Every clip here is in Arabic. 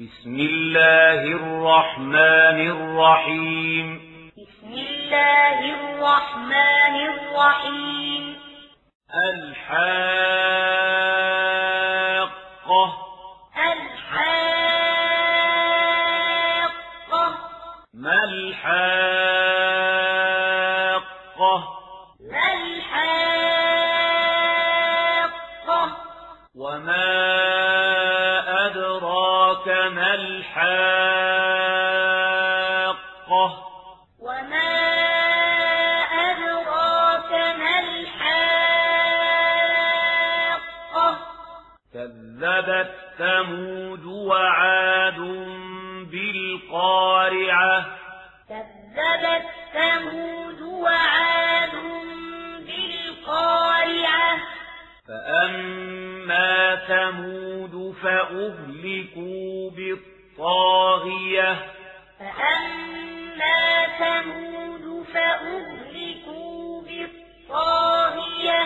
بسم الله الرحمن الرحيم. بسم الله الرحمن الرحيم. الحاقة. الحاقة. ما الحاقة؟ ما الحاقة؟ وما أدراك ما الحاقة وما أدراك ما الحاقة كذبت ثمود وعاد بالقارعة كذبت ثمود وعاد بالقارعة فأما ثمود فأهلكوا بالطاغية. فأما ثمود فأهلكوا بالطاغية.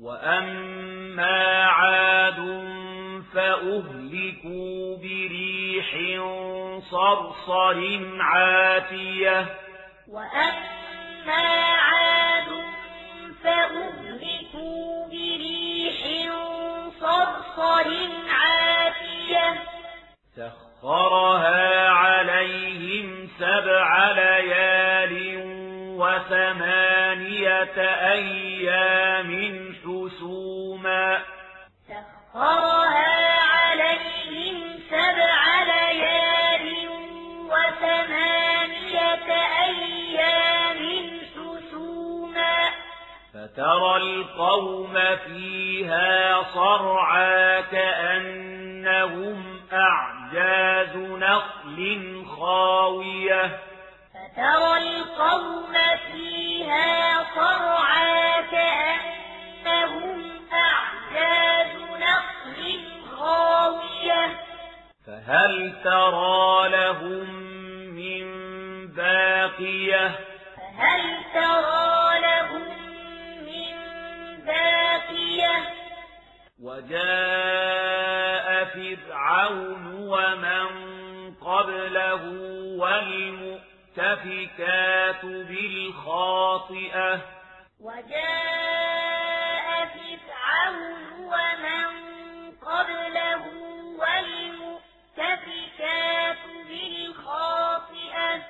وأما عاد فأهلكوا بريح صرصر عاتية. وأما عاد فأهلكوا بريح صرصر عاتية. سخرها عليهم سبع ليال وثمانية أيام حسوما. سخرها فترى القوم فيها صرعا كأنهم أعجاز نخل خاوية فترى القوم قبله والمؤتفكات بالخاطئة. وجاء فرعون ومن قبله والمؤتفكات بالخاطئة.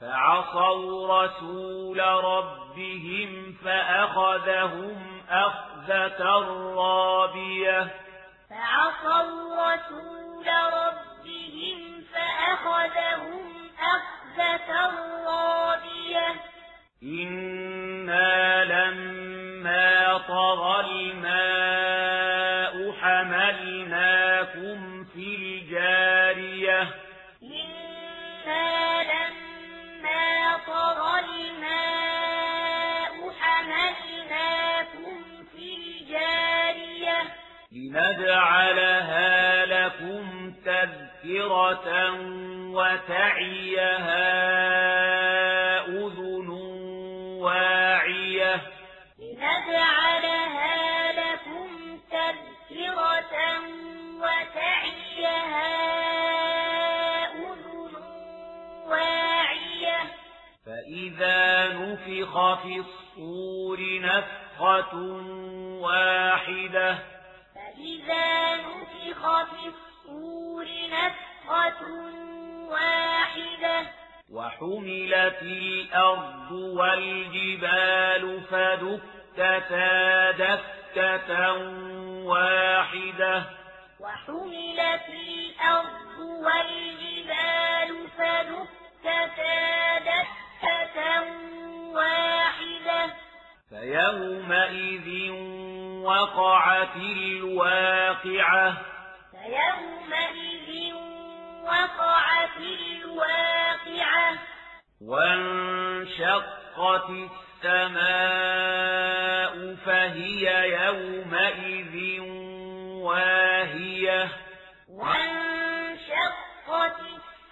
فعصوا رسول ربهم فأخذهم أخذة رابية. فعصوا رسول ربهم فأخذهم أخذة رابية. إنا لما طغى الماء حملناكم في الجارية. إنا لما طغى الماء حملناكم في الجارية. لنجعلها لكم تذكرة وتعيها أذن واعية. لنجعلها لكم تذكرة وتعيها أذن واعية. فإذا نفخ في الصور نفخة واحدة. فإذا نفخ في الصور نفخة واحدة. وحملت الأرض والجبال فدكتا دكة واحدة. وحملت الأرض والجبال فدكتا دكة واحدة. فيومئذ وقعت الواقعة. فيومئذ وقعت الواقعة. وانشقت السماء فهي يومئذ واهية. وانشقت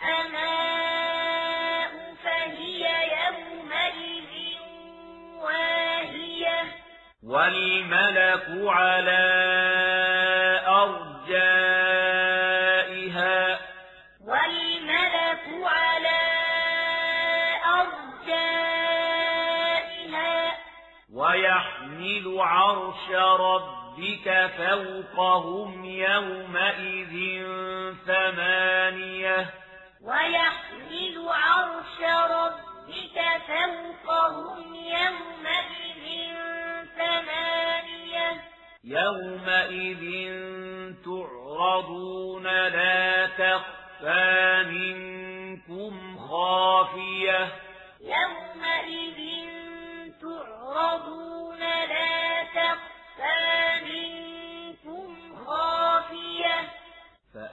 السماء فهي يومئذ واهية. والملك على ويحمل عرش ربك فوقهم يومئذ ثمانية. ويحمل عرش ربك فوقهم يومئذ ثمانية. يومئذ تعرضون لا تخفى منكم خافية.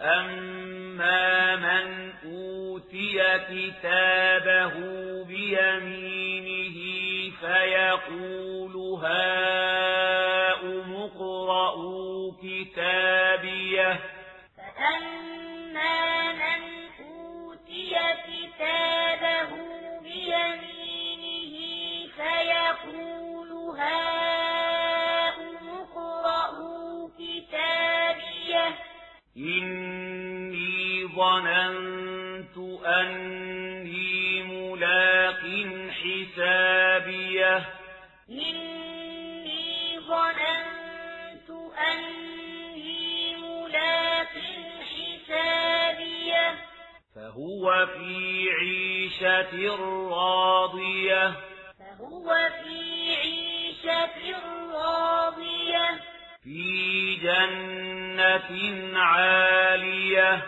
فأما من أوتي كتابه بيمينه فيقول هاؤم أني ملاق حسابيه. إني ظننت أني ملاق حسابيه. فهو في عيشة راضية. فهو في عيشة راضية. في جنة عالية.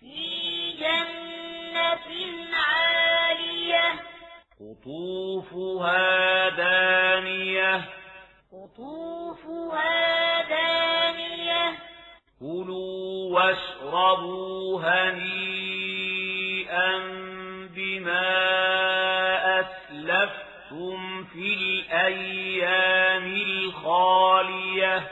في جنة قطوفها دانية قطوفها دانية كلوا واشربوا هنيئا بما أسلفتم في الأيام الخالية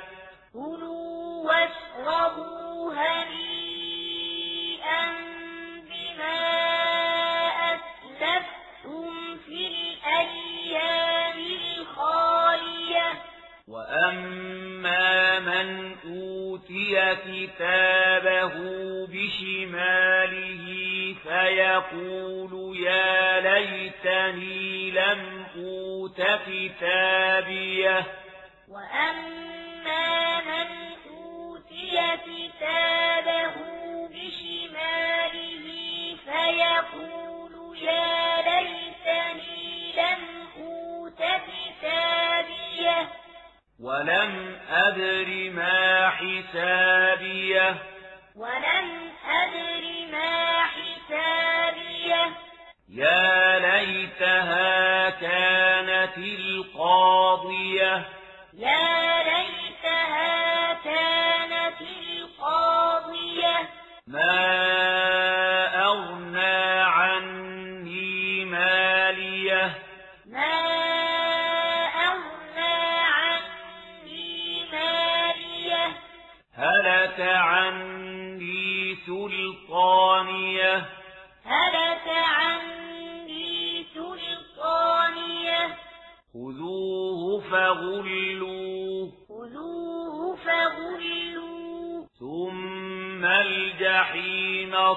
وأما من أوتي كتابه بشماله فيقول يا ليتني لم أوت كتابيه وأما من أوتي كتابه بشماله فيقول يا ليتني لم أوت كتابيه ولم أدر ما حسابيه. ولم أدر ما حسابيه. يا ليتها كانت القاضية. يا ليتها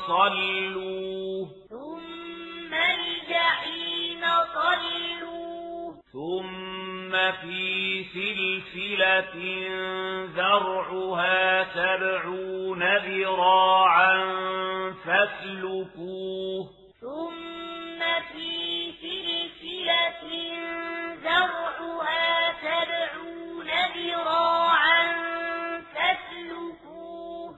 صلوه ثم الجحيم صلوه ثم في سلسلة ذرعها سبعون ذراعا فاسلكوه. ثم في سلسلة ذرعها سبعون ذراعا فاسلكوه.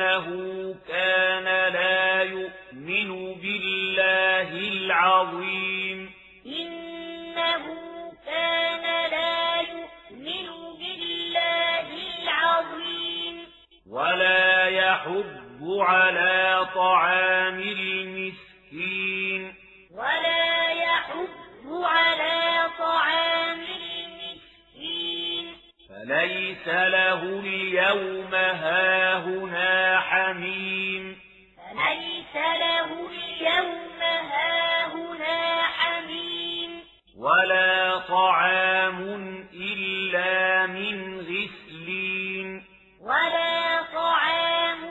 إنه كان لا يؤمن بالله العظيم. فليس له اليوم هاهنا حميم. فليس له اليوم هاهنا حميم. ولا طعام إلا من غسلين. ولا طعام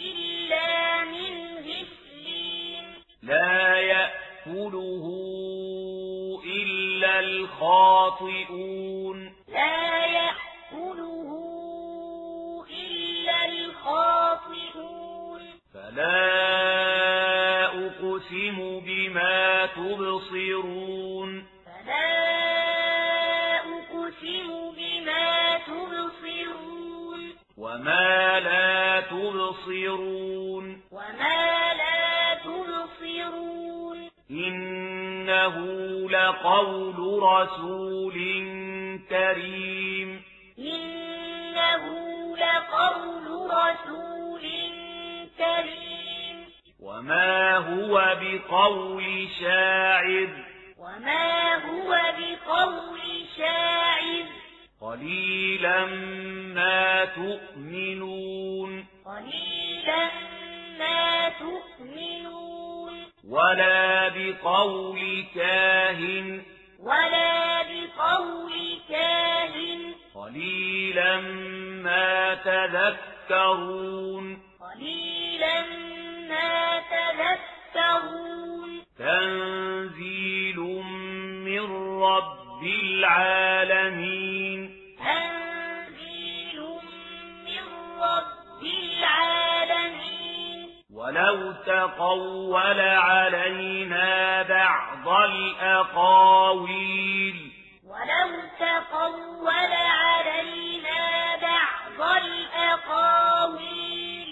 إلا من غسلين. لا يأكله إلا الخاطئون. بما تبصرون. فلا أقسم بما تبصرون. وما لا تبصرون. وما لا تبصرون. إنه لقول رسول كريم. إنه لقول رسول كريم. وما هو بقول شاعر وما هو بقول شاعر قليلا ما تؤمنون قليلا ما تؤمنون ولا بقول كاهن ولا بقول كاهن قليلا ما تذكرون رب العالمين. تنزيل من رب العالمين. ولو تقول علينا بعض الأقاويل. ولو تقول علينا بعض الأقاويل.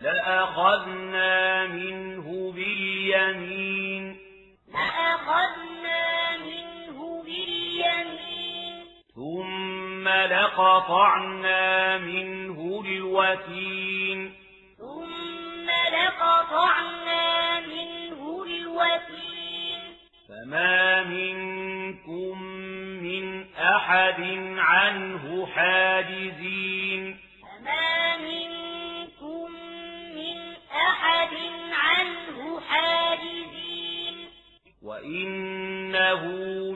لأخذنا منه باليمين. لقطعنا منه الوتين. ثم لقطعنا منه الوتين. فما منكم من أحد عنه حاجزين. فما منكم من أحد عنه حاجزين. وإنه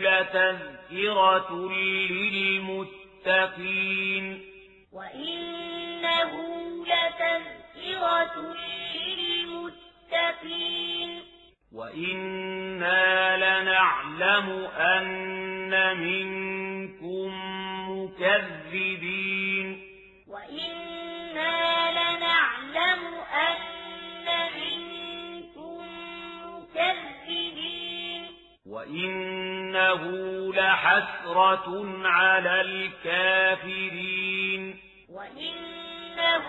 لتذكرة للمتقين. وإنه لتذكرة للمتقين. وإنا لنعلم أن منكم مكذبين. وإنا لنعلم أن منكم مكذبين. وإنه لحسرة على الكافرين وإنه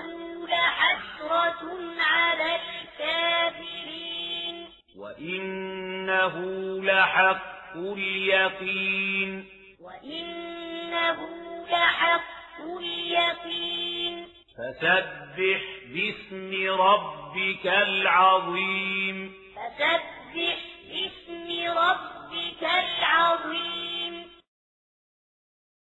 لحسرة على الكافرين وإنه لحق اليقين وإنه لحق اليقين فسبح باسم ربك العظيم